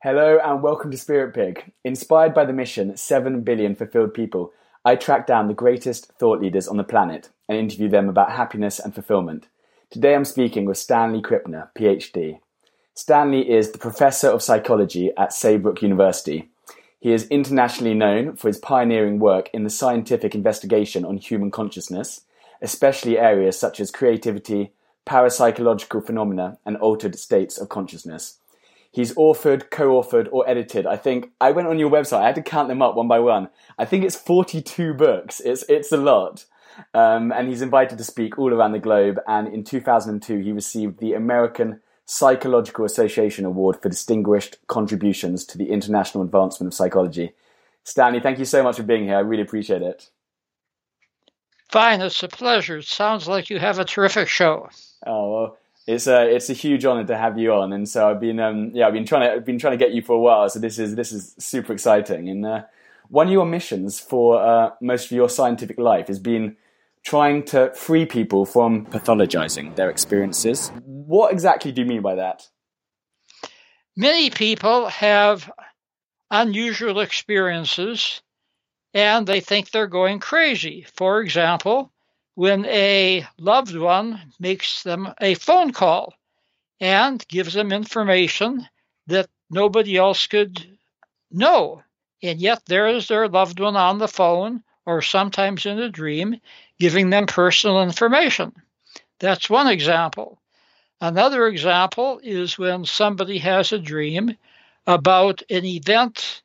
Hello and welcome to Spirit Pig. Inspired by the mission 7 billion fulfilled people, I track down the greatest thought leaders on the planet and interview them about happiness and fulfillment. Today I'm speaking with Stanley Krippner, PhD. Stanley is the professor of psychology at Saybrook University. He is internationally known for his pioneering work in the scientific investigation on human consciousness, especially areas such as creativity, parapsychological phenomena, and altered states of consciousness. He's authored, co-authored, or edited. I think I went on your website. I had to count them up one by one. I think it's forty-two books. It's it's a lot. Um, and he's invited to speak all around the globe. And in 2002, he received the American Psychological Association Award for distinguished contributions to the international advancement of psychology. Stanley, thank you so much for being here. I really appreciate it. Fine, it's a pleasure. It sounds like you have a terrific show. Oh well, it's a it's a huge honor to have you on, and so I've been um, yeah I've been trying to I've been trying to get you for a while. So this is this is super exciting. And uh, one of your missions for uh, most of your scientific life has been trying to free people from pathologizing their experiences. What exactly do you mean by that? Many people have unusual experiences and they think they're going crazy. For example, when a loved one makes them a phone call and gives them information that nobody else could know. And yet there is their loved one on the phone or sometimes in a dream giving them personal information. That's one example. Another example is when somebody has a dream about an event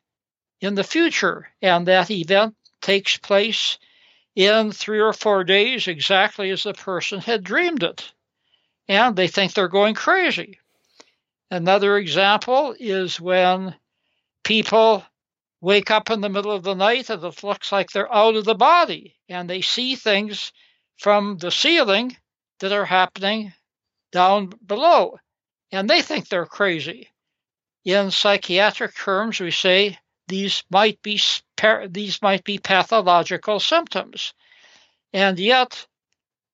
in the future and that event takes place in three or four days exactly as the person had dreamed it. And they think they're going crazy. Another example is when people wake up in the middle of the night and it looks like they're out of the body and they see things from the ceiling that are happening down below and they think they're crazy. In psychiatric terms, we say these might be these might be pathological symptoms. And yet,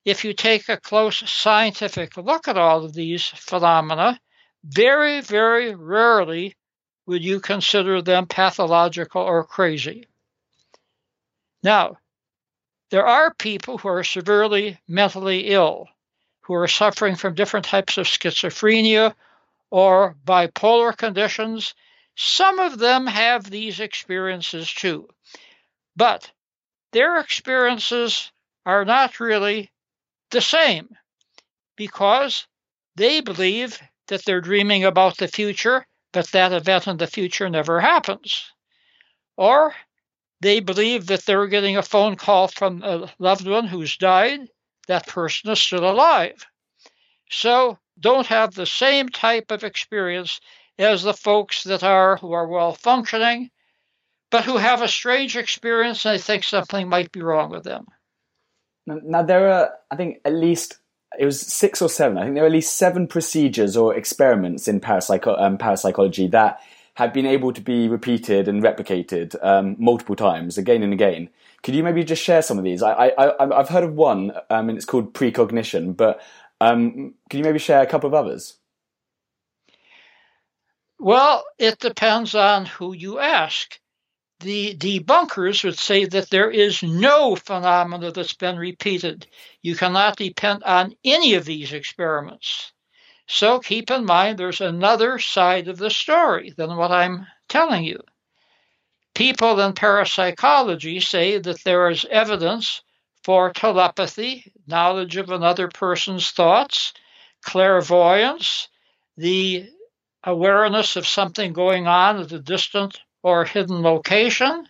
if you take a close scientific look at all of these phenomena, very, very rarely would you consider them pathological or crazy. Now, there are people who are severely mentally ill, who are suffering from different types of schizophrenia or bipolar conditions some of them have these experiences too, but their experiences are not really the same because they believe that they're dreaming about the future, but that event in the future never happens. Or they believe that they're getting a phone call from a loved one who's died, that person is still alive. So don't have the same type of experience as the folks that are who are well functioning, but who have a strange experience and they think something might be wrong with them. Now, there are, I think, at least it was six or seven. I think there are at least seven procedures or experiments in parapsycho- um, parapsychology that have been able to be repeated and replicated um, multiple times, again and again. Could you maybe just share some of these? I, I, I've heard of one, um, and it's called precognition, but um, can you maybe share a couple of others? Well, it depends on who you ask. The debunkers would say that there is no phenomena that's been repeated. You cannot depend on any of these experiments. So keep in mind there's another side of the story than what I'm telling you. People in parapsychology say that there is evidence for telepathy, knowledge of another person's thoughts, clairvoyance, the awareness of something going on at a distant or hidden location,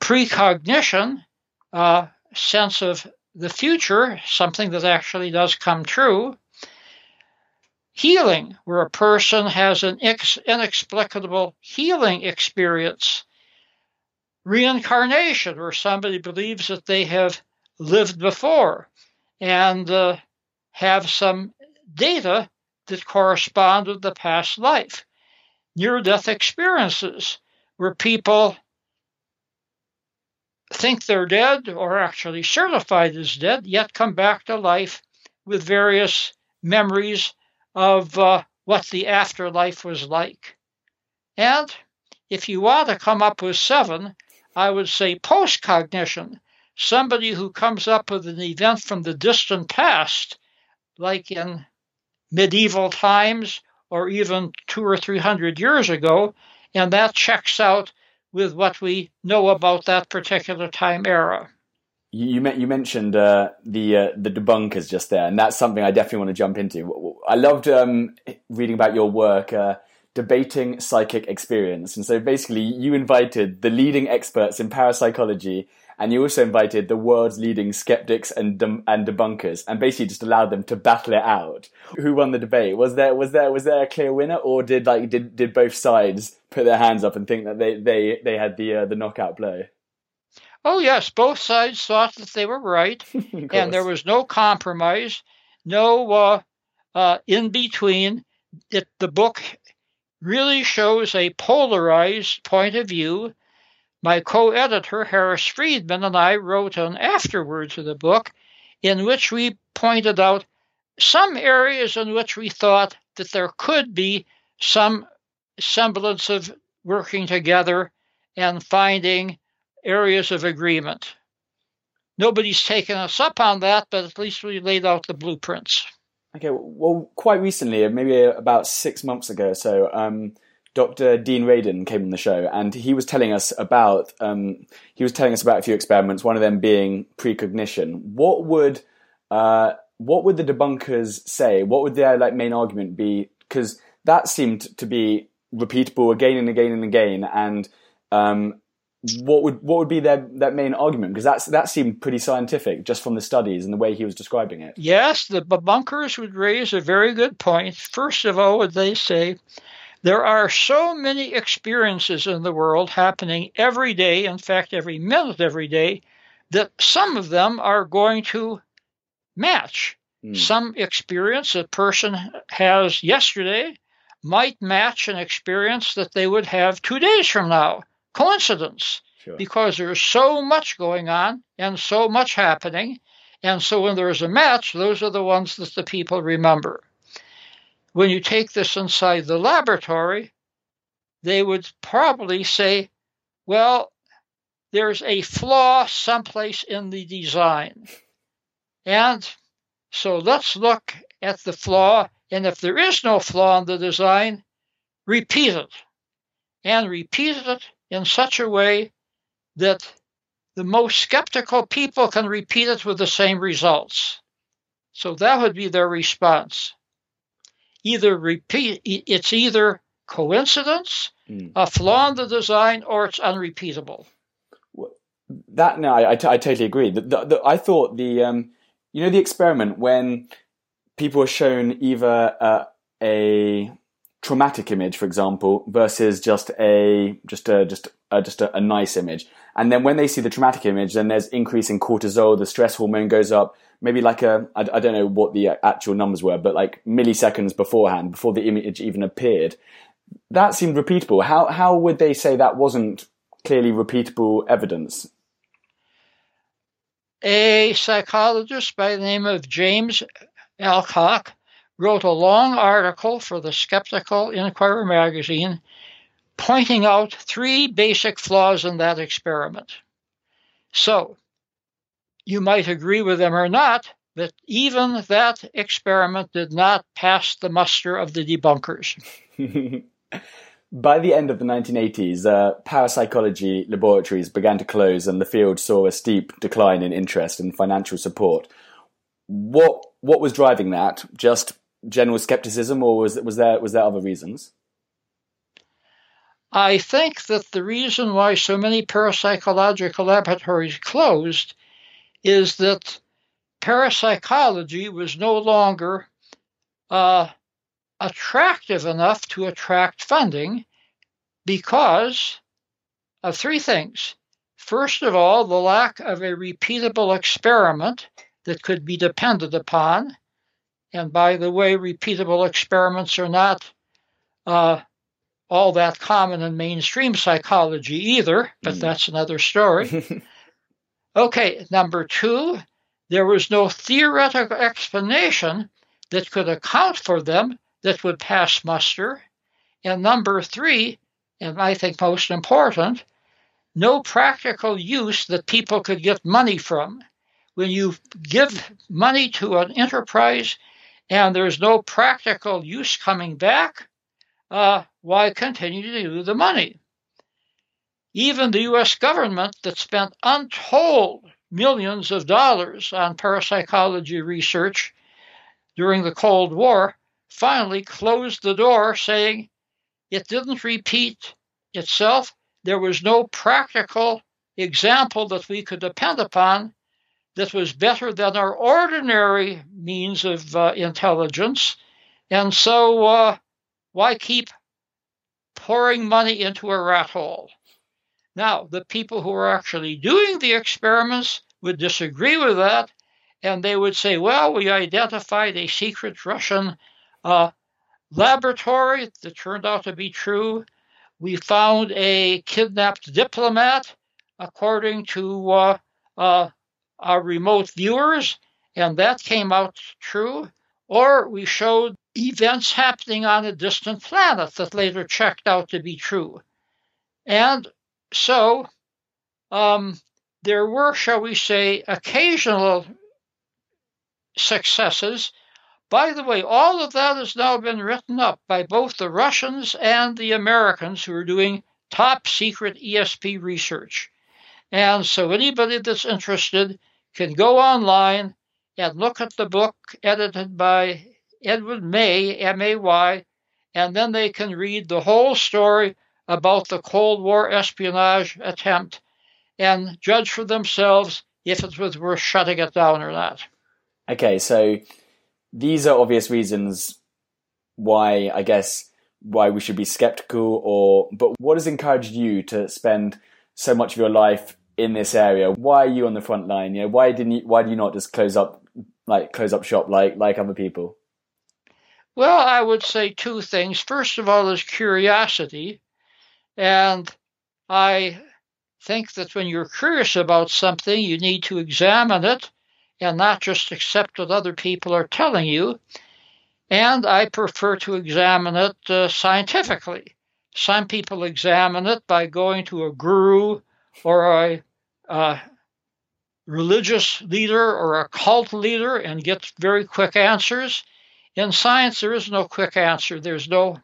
precognition, a sense of the future, something that actually does come true, healing, where a person has an inexplicable healing experience, reincarnation, where somebody believes that they have lived before and uh, have some data that correspond with the past life. Near death experiences where people think they're dead or actually certified as dead, yet come back to life with various memories of uh, what the afterlife was like. And if you want to come up with seven, I would say post cognition, somebody who comes up with an event from the distant past, like in medieval times or even two or three hundred years ago, and that checks out with what we know about that particular time era. You, you mentioned uh, the uh, the debunkers just there, and that's something I definitely want to jump into. I loved um, reading about your work. Uh, debating psychic experience. And so basically, you invited the leading experts in parapsychology, and you also invited the world's leading skeptics and de- and debunkers, and basically just allowed them to battle it out. Who won the debate? Was there was there was there a clear winner, or did like did did both sides put their hands up and think that they they they had the uh, the knockout blow? Oh yes, both sides thought that they were right, and there was no compromise, no uh, uh, in between. It, the book really shows a polarized point of view. My co editor, Harris Friedman, and I wrote an afterword to the book in which we pointed out some areas in which we thought that there could be some semblance of working together and finding areas of agreement. Nobody's taken us up on that, but at least we laid out the blueprints. Okay, well, quite recently, maybe about six months ago, or so um, Dr. Dean Radin came on the show, and he was telling us about um, he was telling us about a few experiments. One of them being precognition. What would uh, what would the debunkers say? What would their like main argument be? Because that seemed to be repeatable again and again and again, and um, what would what would be their that main argument? Because that's that seemed pretty scientific just from the studies and the way he was describing it. Yes, the debunkers would raise a very good point. First of all, would they say there are so many experiences in the world happening every day, in fact, every minute, every day, that some of them are going to match. Mm. Some experience a person has yesterday might match an experience that they would have two days from now coincidence sure. because there's so much going on and so much happening. And so when there's a match, those are the ones that the people remember. When you take this inside the laboratory, they would probably say, well, there's a flaw someplace in the design. And so let's look at the flaw. And if there is no flaw in the design, repeat it. And repeat it in such a way that the most skeptical people can repeat it with the same results. So that would be their response. Either repeat, it's either coincidence, mm. a flaw in the design, or it's unrepeatable. That no, I, I, t- I totally agree. The, the, the, I thought the um, you know the experiment when people are shown either uh, a traumatic image, for example, versus just a just a just a, just a, a, nice image. And then when they see the traumatic image, then there's increase in cortisol, the stress hormone goes up. Maybe like a I, I don't know what the uh, actual numbers were, but like milliseconds beforehand, before the image even appeared. That seemed repeatable. How how would they say that wasn't clearly repeatable evidence? A psychologist by the name of James Alcock wrote a long article for the Skeptical Inquirer magazine pointing out three basic flaws in that experiment. So, you might agree with them or not, but even that experiment did not pass the muster of the debunkers. By the end of the 1980s, uh, parapsychology laboratories began to close and the field saw a steep decline in interest and financial support. What what was driving that? Just general skepticism, or was was there was there other reasons? I think that the reason why so many parapsychological laboratories closed is that parapsychology was no longer uh, attractive enough to attract funding because of three things. First of all, the lack of a repeatable experiment that could be depended upon. And by the way, repeatable experiments are not uh, all that common in mainstream psychology either, but mm. that's another story. okay, number two, there was no theoretical explanation that could account for them that would pass muster. And number three, and I think most important, no practical use that people could get money from. When you give money to an enterprise and there's no practical use coming back, uh, why continue to do the money? Even the US government that spent untold millions of dollars on parapsychology research during the Cold War finally closed the door, saying it didn't repeat itself. There was no practical example that we could depend upon that was better than our ordinary means of uh, intelligence. And so, uh, why keep pouring money into a rat hole? Now, the people who are actually doing the experiments would disagree with that, and they would say, well, we identified a secret Russian uh, laboratory that turned out to be true. We found a kidnapped diplomat, according to uh, uh, our remote viewers, and that came out true. Or we showed events happening on a distant planet that later checked out to be true. And so um, there were, shall we say, occasional successes by the way, all of that has now been written up by both the Russians and the Americans who are doing top secret ESP research. And so anybody that's interested can go online and look at the book edited by Edwin May, M A Y, and then they can read the whole story about the Cold War espionage attempt and judge for themselves if it was worth shutting it down or not. Okay, so these are obvious reasons why I guess why we should be skeptical or but what has encouraged you to spend so much of your life in this area? Why are you on the front line? You know, why didn't you why do you not just close up like close up shop like like other people? Well, I would say two things. First of all is curiosity. And I think that when you're curious about something, you need to examine it and not just accept what other people are telling you. And I prefer to examine it uh, scientifically. Some people examine it by going to a guru or a religious leader or a cult leader and get very quick answers. In science, there is no quick answer. There's no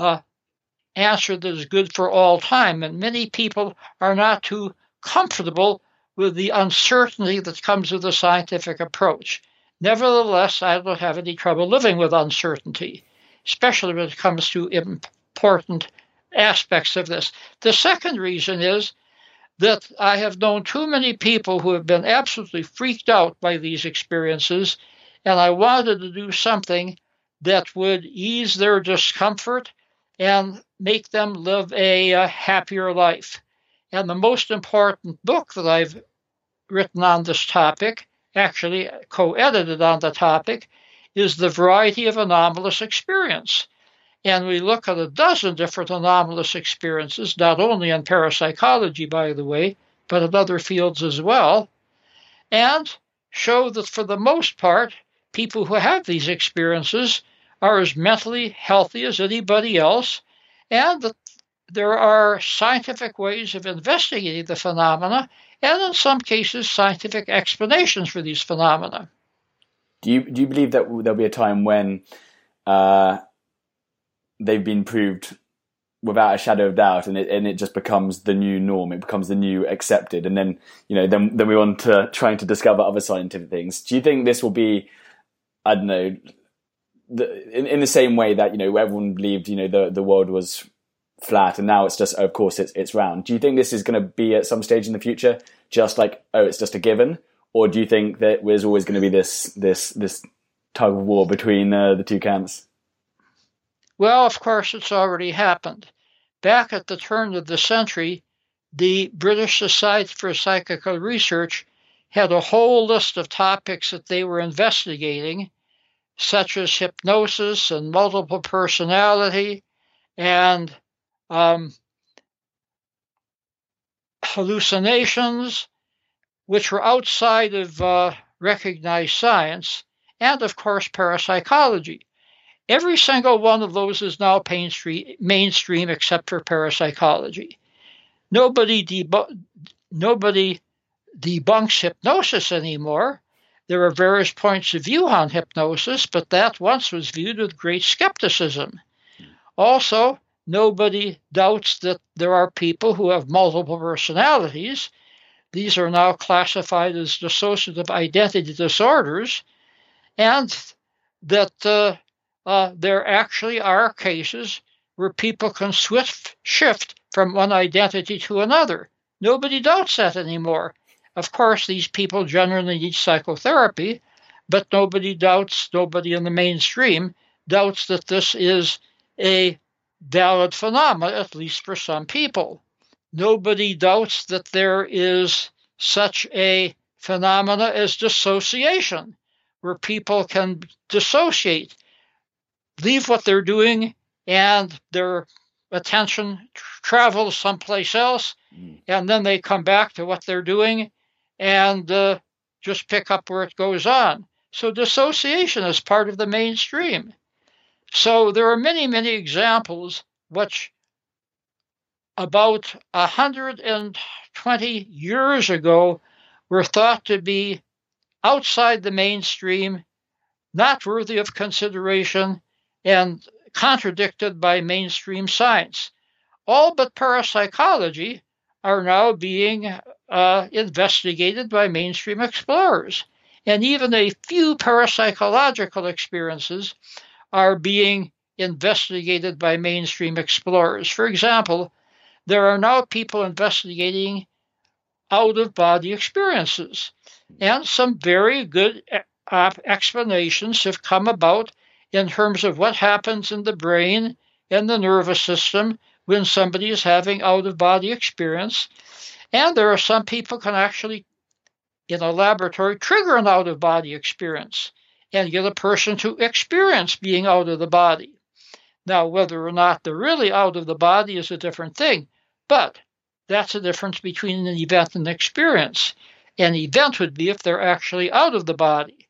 uh, answer that is good for all time. And many people are not too comfortable with the uncertainty that comes with the scientific approach. Nevertheless, I don't have any trouble living with uncertainty, especially when it comes to important aspects of this. The second reason is that I have known too many people who have been absolutely freaked out by these experiences, and I wanted to do something that would ease their discomfort and make them live a, a happier life. And the most important book that I've written on this topic, actually co edited on the topic, is The Variety of Anomalous Experience. And we look at a dozen different anomalous experiences, not only in parapsychology, by the way, but in other fields as well, and show that for the most part, people who have these experiences are as mentally healthy as anybody else, and that there are scientific ways of investigating the phenomena, and in some cases, scientific explanations for these phenomena. Do you do you believe that there'll be a time when uh, they've been proved without a shadow of doubt, and it and it just becomes the new norm. It becomes the new accepted, and then you know then then we're on to trying to discover other scientific things. Do you think this will be I don't know the, in in the same way that you know everyone believed you know the the world was flat and now it's just of course it's it's round. Do you think this is going to be at some stage in the future just like oh it's just a given? Or do you think that there's always going to be this this this tug of war between uh, the two camps? Well of course it's already happened. Back at the turn of the century the british society for psychical research had a whole list of topics that they were investigating such as hypnosis and multiple personality and um, hallucinations, which were outside of uh, recognized science, and of course, parapsychology. Every single one of those is now mainstream except for parapsychology. Nobody, nobody debunks hypnosis anymore. There are various points of view on hypnosis, but that once was viewed with great skepticism. Also, nobody doubts that there are people who have multiple personalities. These are now classified as dissociative identity disorders, and that uh, uh, there actually are cases where people can swift shift from one identity to another. Nobody doubts that anymore. Of course, these people generally need psychotherapy, but nobody doubts, nobody in the mainstream doubts that this is a valid phenomenon, at least for some people. Nobody doubts that there is such a phenomena as dissociation, where people can dissociate, leave what they're doing, and their attention travels someplace else, mm. and then they come back to what they're doing and uh, just pick up where it goes on. So dissociation is part of the mainstream. So there are many, many examples which about 120 years ago were thought to be outside the mainstream, not worthy of consideration, and contradicted by mainstream science. All but parapsychology are now being uh, investigated by mainstream explorers. And even a few parapsychological experiences are being investigated by mainstream explorers. For example, there are now people investigating out of body experiences, and some very good uh, explanations have come about in terms of what happens in the brain and the nervous system when somebody is having out of body experience. And there are some people can actually, in a laboratory, trigger an out of body experience and get a person to experience being out of the body. Now, whether or not they're really out of the body is a different thing, but that's the difference between an event and an experience. An event would be if they're actually out of the body.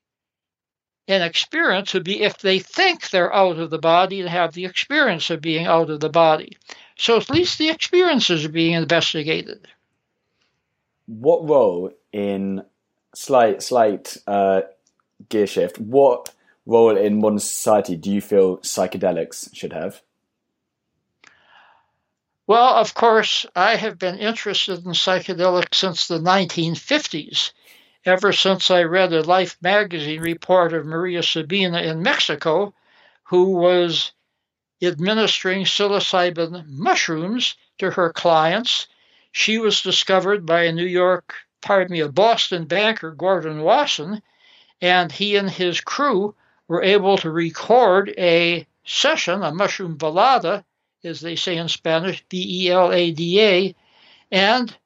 An experience would be if they think they're out of the body and have the experience of being out of the body. So at least the experiences are being investigated. What role in slight slight uh, gear shift? What role in modern society do you feel psychedelics should have? Well, of course, I have been interested in psychedelics since the 1950s, ever since I read a Life magazine report of Maria Sabina in Mexico, who was administering psilocybin mushrooms to her clients. She was discovered by a New York, pardon me, a Boston banker, Gordon Wasson, and he and his crew were able to record a session, a mushroom velada, as they say in Spanish, B E L A D A, and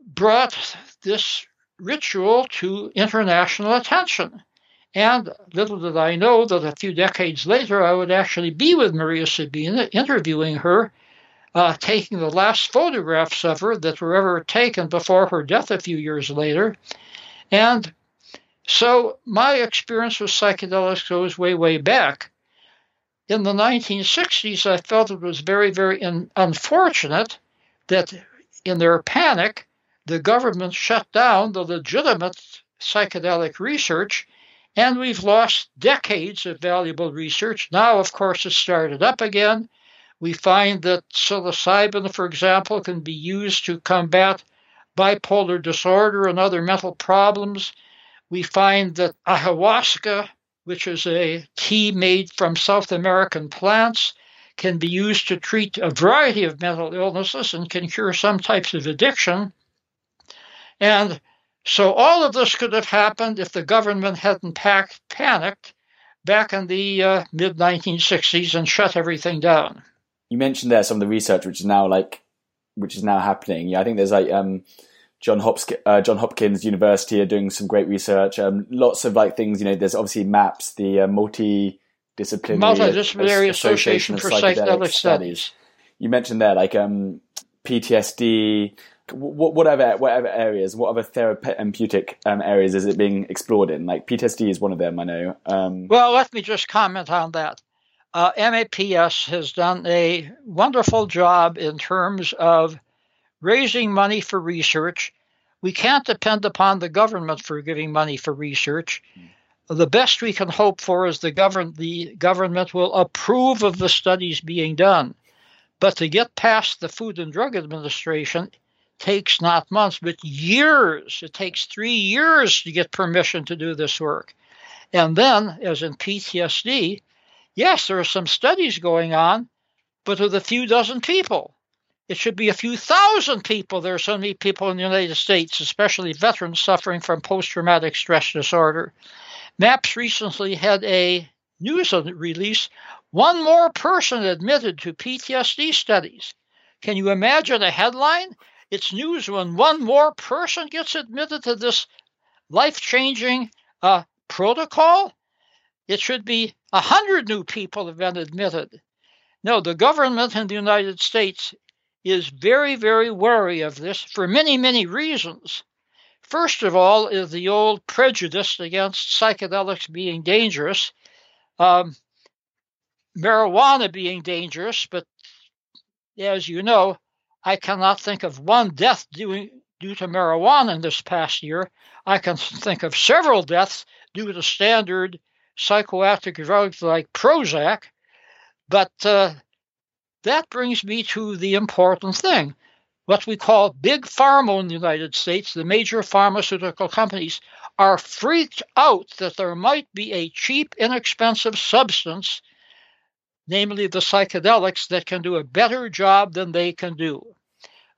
brought this ritual to international attention. And little did I know that a few decades later I would actually be with Maria Sabina, interviewing her, uh, taking the last photographs of her that were ever taken before her death a few years later. And so my experience with psychedelics goes way, way back. In the 1960s, I felt it was very, very in- unfortunate that in their panic, the government shut down the legitimate psychedelic research and we've lost decades of valuable research. Now, of course, it's started up again. We find that psilocybin, for example, can be used to combat bipolar disorder and other mental problems. We find that ayahuasca, which is a tea made from South American plants, can be used to treat a variety of mental illnesses and can cure some types of addiction. And so all of this could have happened if the government hadn't panicked back in the uh, mid 1960s and shut everything down. You mentioned there some of the research which is now like, which is now happening. Yeah, I think there's like um, John, Hopkins, uh, John Hopkins University are doing some great research. Um, lots of like things. You know, there's obviously MAPS, the uh, multi disciplinary multidisciplinary association, association for psychedelic, studies. studies. You mentioned there like um, PTSD, what, whatever whatever areas, what other therapeutic um, areas is it being explored in? Like PTSD is one of them, I know. Um, well, let me just comment on that. Uh, MAPS has done a wonderful job in terms of raising money for research. We can't depend upon the government for giving money for research. The best we can hope for is the government the government will approve of the studies being done. But to get past the Food and Drug Administration takes not months, but years. It takes three years to get permission to do this work. And then, as in PTSD, yes, there are some studies going on, but with a few dozen people. It should be a few thousand people. There are so many people in the United States, especially veterans suffering from post traumatic stress disorder. MAPS recently had a news release one more person admitted to PTSD studies. Can you imagine a headline? It's news when one more person gets admitted to this life changing uh, protocol. It should be a hundred new people have been admitted. No, the government in the United States is very, very wary of this for many, many reasons. First of all, is the old prejudice against psychedelics being dangerous. Um, marijuana being dangerous, but as you know, I cannot think of one death due, due to marijuana in this past year. I can think of several deaths due to standard psychoactive drugs like Prozac, but uh, that brings me to the important thing. What we call big pharma in the United States, the major pharmaceutical companies, are freaked out that there might be a cheap, inexpensive substance namely the psychedelics, that can do a better job than they can do.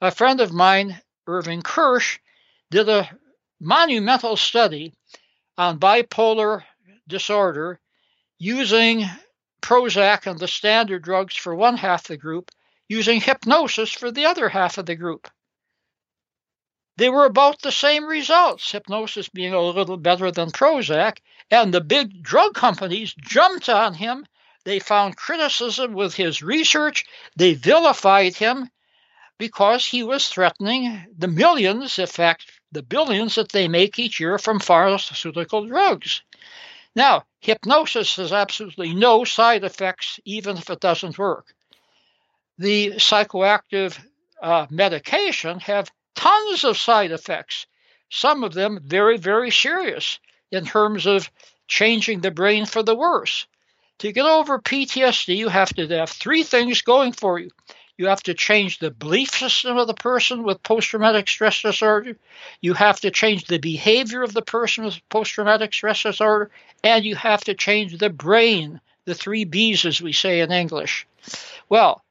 A friend of mine, Irving Kirsch, did a monumental study on bipolar disorder using Prozac and the standard drugs for one half the group, using hypnosis for the other half of the group. They were about the same results, hypnosis being a little better than Prozac, and the big drug companies jumped on him they found criticism with his research. They vilified him because he was threatening the millions, in fact, the billions that they make each year from pharmaceutical drugs. Now, hypnosis has absolutely no side effects, even if it doesn't work. The psychoactive uh, medication have tons of side effects, some of them very, very serious in terms of changing the brain for the worse. To get over PTSD, you have to have three things going for you. You have to change the belief system of the person with post traumatic stress disorder. You have to change the behavior of the person with post traumatic stress disorder. And you have to change the brain, the three B's, as we say in English. Well,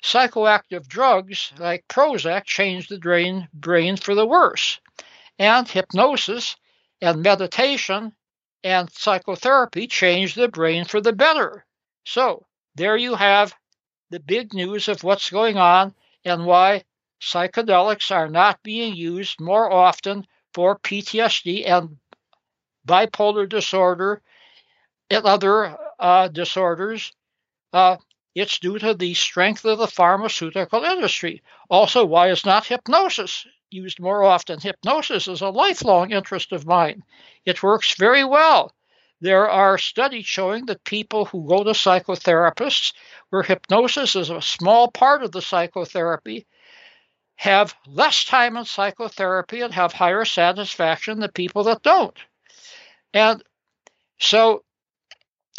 psychoactive drugs like Prozac change the brain, brain for the worse. And hypnosis and meditation and psychotherapy change the brain for the better. So, there you have the big news of what's going on and why psychedelics are not being used more often for PTSD and bipolar disorder and other uh, disorders. Uh, it's due to the strength of the pharmaceutical industry. Also, why is not hypnosis used more often. Hypnosis is a lifelong interest of mine. It works very well. There are studies showing that people who go to psychotherapists, where hypnosis is a small part of the psychotherapy, have less time in psychotherapy and have higher satisfaction than people that don't. And so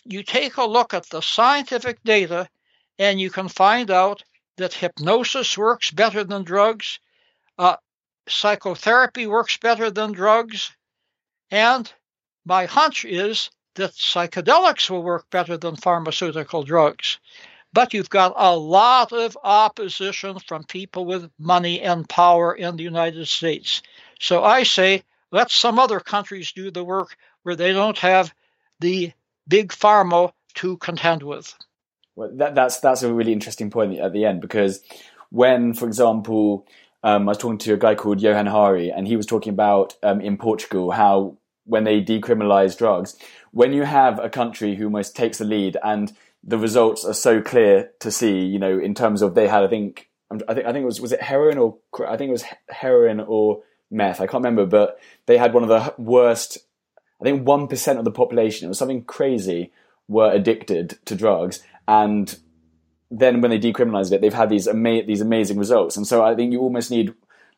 you take a look at the scientific data and you can find out that hypnosis works better than drugs. Uh, psychotherapy works better than drugs, and my hunch is that psychedelics will work better than pharmaceutical drugs. But you've got a lot of opposition from people with money and power in the United States. So I say, let some other countries do the work where they don't have the big pharma to contend with. Well, that, that's that's a really interesting point at the end because when, for example, um, I was talking to a guy called Johann Hari, and he was talking about um, in Portugal how when they decriminalize drugs, when you have a country who almost takes the lead and the results are so clear to see, you know, in terms of they had, I think, I think I think it was was it heroin or I think it was heroin or meth. I can't remember, but they had one of the worst. I think one percent of the population. It was something crazy. Were addicted to drugs, and then when they decriminalized it, they've had these ama- these amazing results. And so I think you almost need,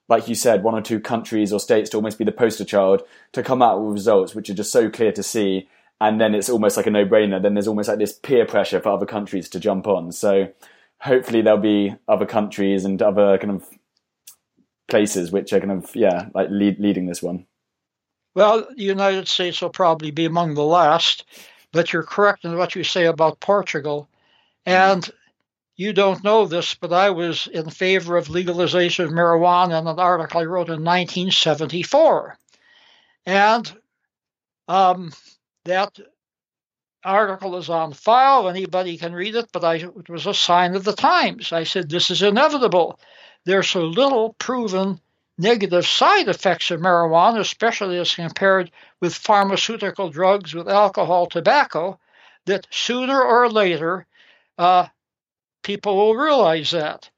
like you said, one or two countries or states to almost be the poster child to come out with results which are just so clear to see. And then it's almost like a no brainer. Then there's almost like this peer pressure for other countries to jump on. So hopefully there'll be other countries and other kind of places which are kind of yeah like lead, leading this one. Well, the United States will probably be among the last, but you're correct in what you say about Portugal. And you don't know this, but I was in favor of legalization of marijuana in an article I wrote in 1974. And um, that article is on file. Anybody can read it, but I, it was a sign of the times. I said, This is inevitable. There's so little proven negative side effects of marijuana, especially as compared with pharmaceutical drugs, with alcohol, tobacco, that sooner or later uh, people will realize that.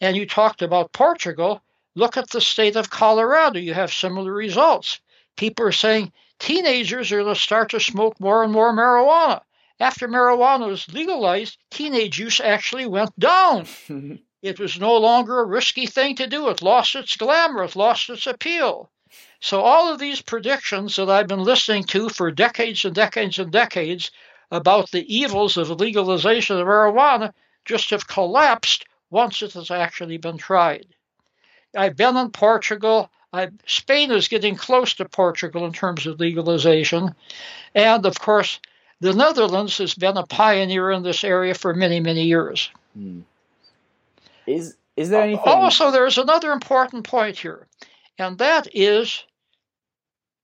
And you talked about Portugal. Look at the state of Colorado. You have similar results. People are saying teenagers are going to start to smoke more and more marijuana. After marijuana was legalized, teenage use actually went down. it was no longer a risky thing to do. It lost its glamour, it lost its appeal. So, all of these predictions that I've been listening to for decades and decades and decades about the evils of legalization of marijuana just have collapsed once it has actually been tried. I've been in Portugal. I, Spain is getting close to Portugal in terms of legalization. And of course, the Netherlands has been a pioneer in this area for many, many years. Hmm. Is, is there anything? Also, there's another important point here, and that is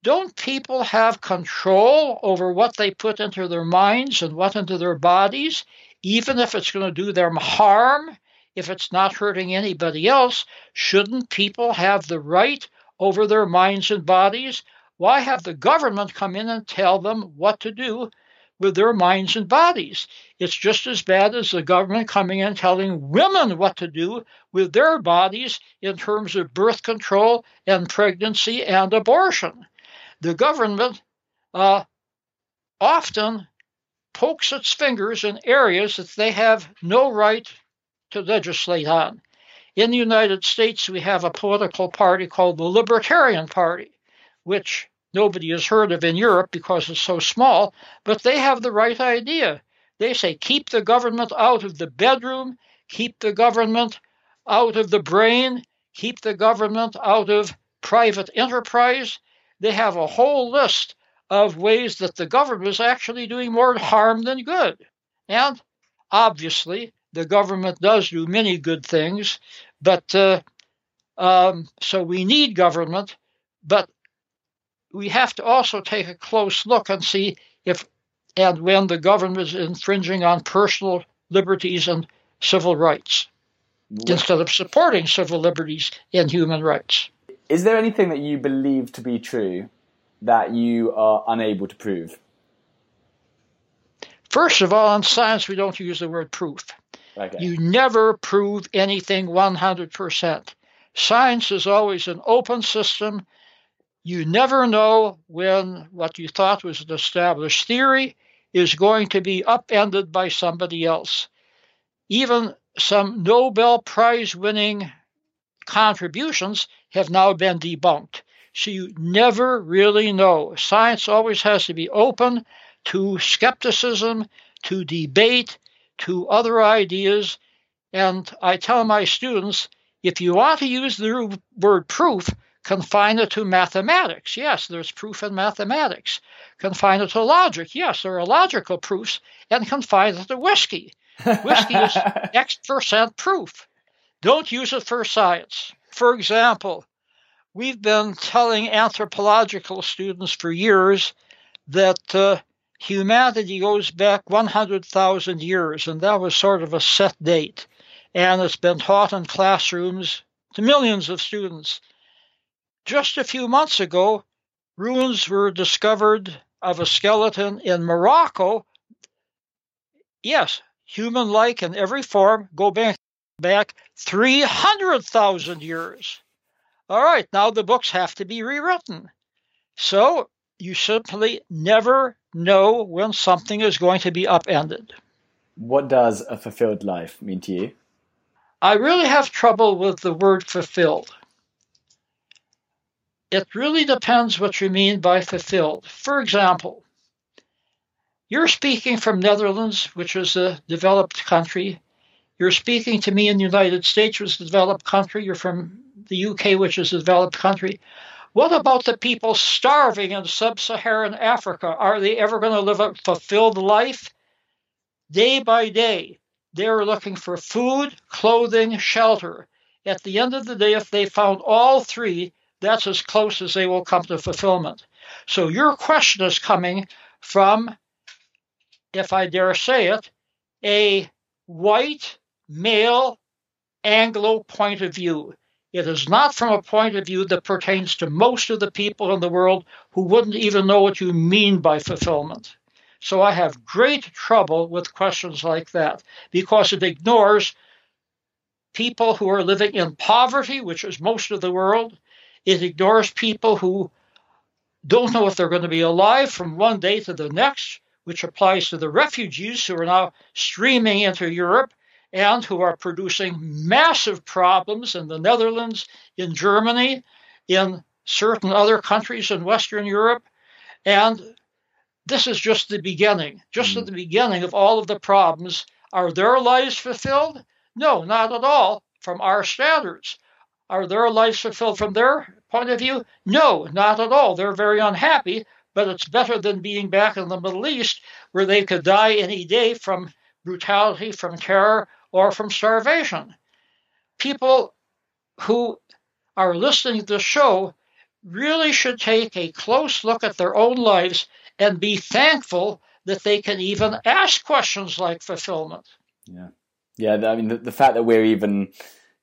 don't people have control over what they put into their minds and what into their bodies, even if it's going to do them harm? If it's not hurting anybody else, shouldn't people have the right over their minds and bodies? Why have the government come in and tell them what to do with their minds and bodies? It's just as bad as the government coming in telling women what to do with their bodies in terms of birth control and pregnancy and abortion. The government uh, often pokes its fingers in areas that they have no right to legislate on. In the United States, we have a political party called the Libertarian Party, which nobody has heard of in Europe because it's so small, but they have the right idea. They say keep the government out of the bedroom, keep the government out of the brain, keep the government out of private enterprise. They have a whole list of ways that the government is actually doing more harm than good. And obviously, the government does do many good things, but uh, um, so we need government, but we have to also take a close look and see if and when the government is infringing on personal liberties and civil rights instead of supporting civil liberties and human rights. Is there anything that you believe to be true that you are unable to prove? First of all, in science, we don't use the word proof. Okay. You never prove anything 100%. Science is always an open system. You never know when what you thought was an established theory is going to be upended by somebody else. Even some Nobel Prize winning contributions have now been debunked. So you never really know. Science always has to be open to skepticism, to debate, to other ideas. And I tell my students if you want to use the word proof, confine it to mathematics. Yes, there's proof in mathematics. Confine it to logic. Yes, there are logical proofs. And confine it to whiskey. Whiskey is X percent proof. Don't use it for science. For example, we've been telling anthropological students for years that uh, humanity goes back 100,000 years, and that was sort of a set date. And it's been taught in classrooms to millions of students. Just a few months ago, ruins were discovered of a skeleton in Morocco. Yes, human like in every form, go back back 300,000 years. All right, now the books have to be rewritten. So you simply never know when something is going to be upended. What does a fulfilled life mean to you? I really have trouble with the word fulfilled. It really depends what you mean by fulfilled. For example, you're speaking from Netherlands, which is a developed country. You're speaking to me in the United States, which is a developed country. You're from the UK, which is a developed country. What about the people starving in sub Saharan Africa? Are they ever going to live a fulfilled life? Day by day, they're looking for food, clothing, shelter. At the end of the day, if they found all three, that's as close as they will come to fulfillment. So your question is coming from, if I dare say it, a white male Anglo point of view. It is not from a point of view that pertains to most of the people in the world who wouldn't even know what you mean by fulfillment. So I have great trouble with questions like that because it ignores people who are living in poverty, which is most of the world. It ignores people who don't know if they're going to be alive from one day to the next, which applies to the refugees who are now streaming into Europe and who are producing massive problems in the Netherlands, in Germany, in certain other countries in Western Europe. And this is just the beginning, just mm. at the beginning of all of the problems. Are their lives fulfilled? No, not at all from our standards. Are their lives fulfilled from their point of view? No, not at all. They're very unhappy, but it's better than being back in the Middle East where they could die any day from brutality, from terror, or from starvation. People who are listening to the show really should take a close look at their own lives and be thankful that they can even ask questions like fulfillment. Yeah. Yeah, I mean the, the fact that we're even,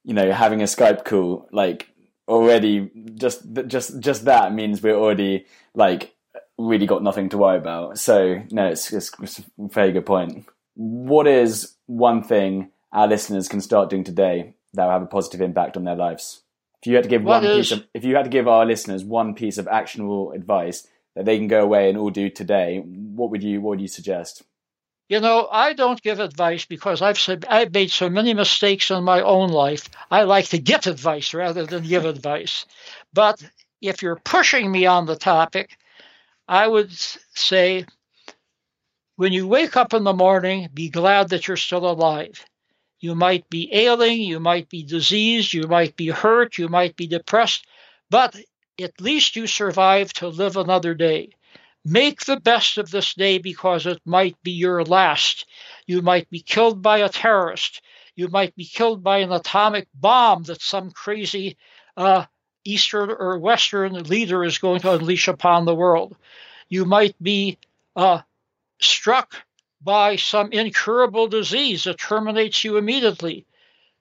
you know, having a Skype call like already just just just that means we're already like really got nothing to worry about. So no, it's, it's, it's a very good point. What is one thing our listeners can start doing today that will have a positive impact on their lives? If you had to give what one is... piece of, if you had to give our listeners one piece of actionable advice that they can go away and all do today, what would you what would you suggest? You know, I don't give advice because I've said, I've made so many mistakes in my own life. I like to get advice rather than give advice. But if you're pushing me on the topic, I would say when you wake up in the morning, be glad that you're still alive. You might be ailing, you might be diseased, you might be hurt, you might be depressed, but at least you survived to live another day. Make the best of this day because it might be your last. You might be killed by a terrorist. You might be killed by an atomic bomb that some crazy uh, Eastern or Western leader is going to unleash upon the world. You might be uh, struck by some incurable disease that terminates you immediately.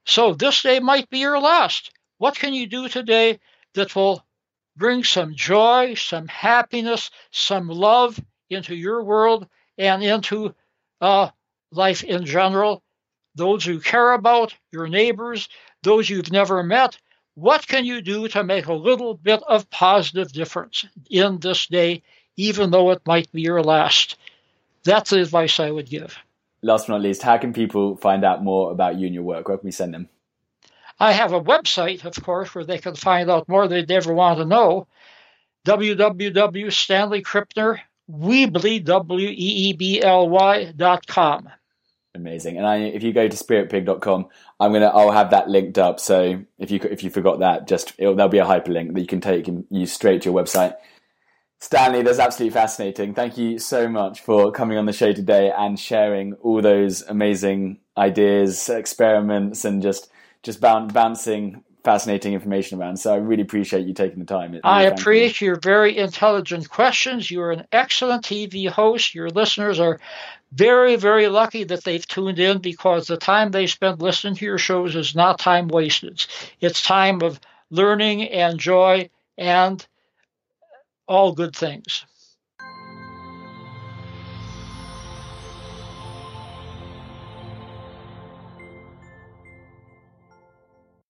So this day might be your last. What can you do today that will bring some joy, some happiness, some love into your world and into uh, life in general? Those you care about, your neighbors, those you've never met. What can you do to make a little bit of positive difference in this day, even though it might be your last? That's the advice I would give. Last but not least, how can people find out more about you and your work? Where can we send them? I have a website, of course, where they can find out more they'd ever want to know. www.stanley Weebly, W-E-E-B-L-Y dot com. Amazing. And I, if you go to spiritpig.com, I'm gonna I'll have that linked up. So if you if you forgot that, just there'll be a hyperlink that you can take and use straight to your website. Stanley, that's absolutely fascinating. Thank you so much for coming on the show today and sharing all those amazing ideas, experiments, and just just bouncing fascinating information around. So I really appreciate you taking the time. Really I appreciate your very intelligent questions. You're an excellent TV host. Your listeners are very, very lucky that they've tuned in because the time they spend listening to your shows is not time wasted. It's time of learning and joy and all good things.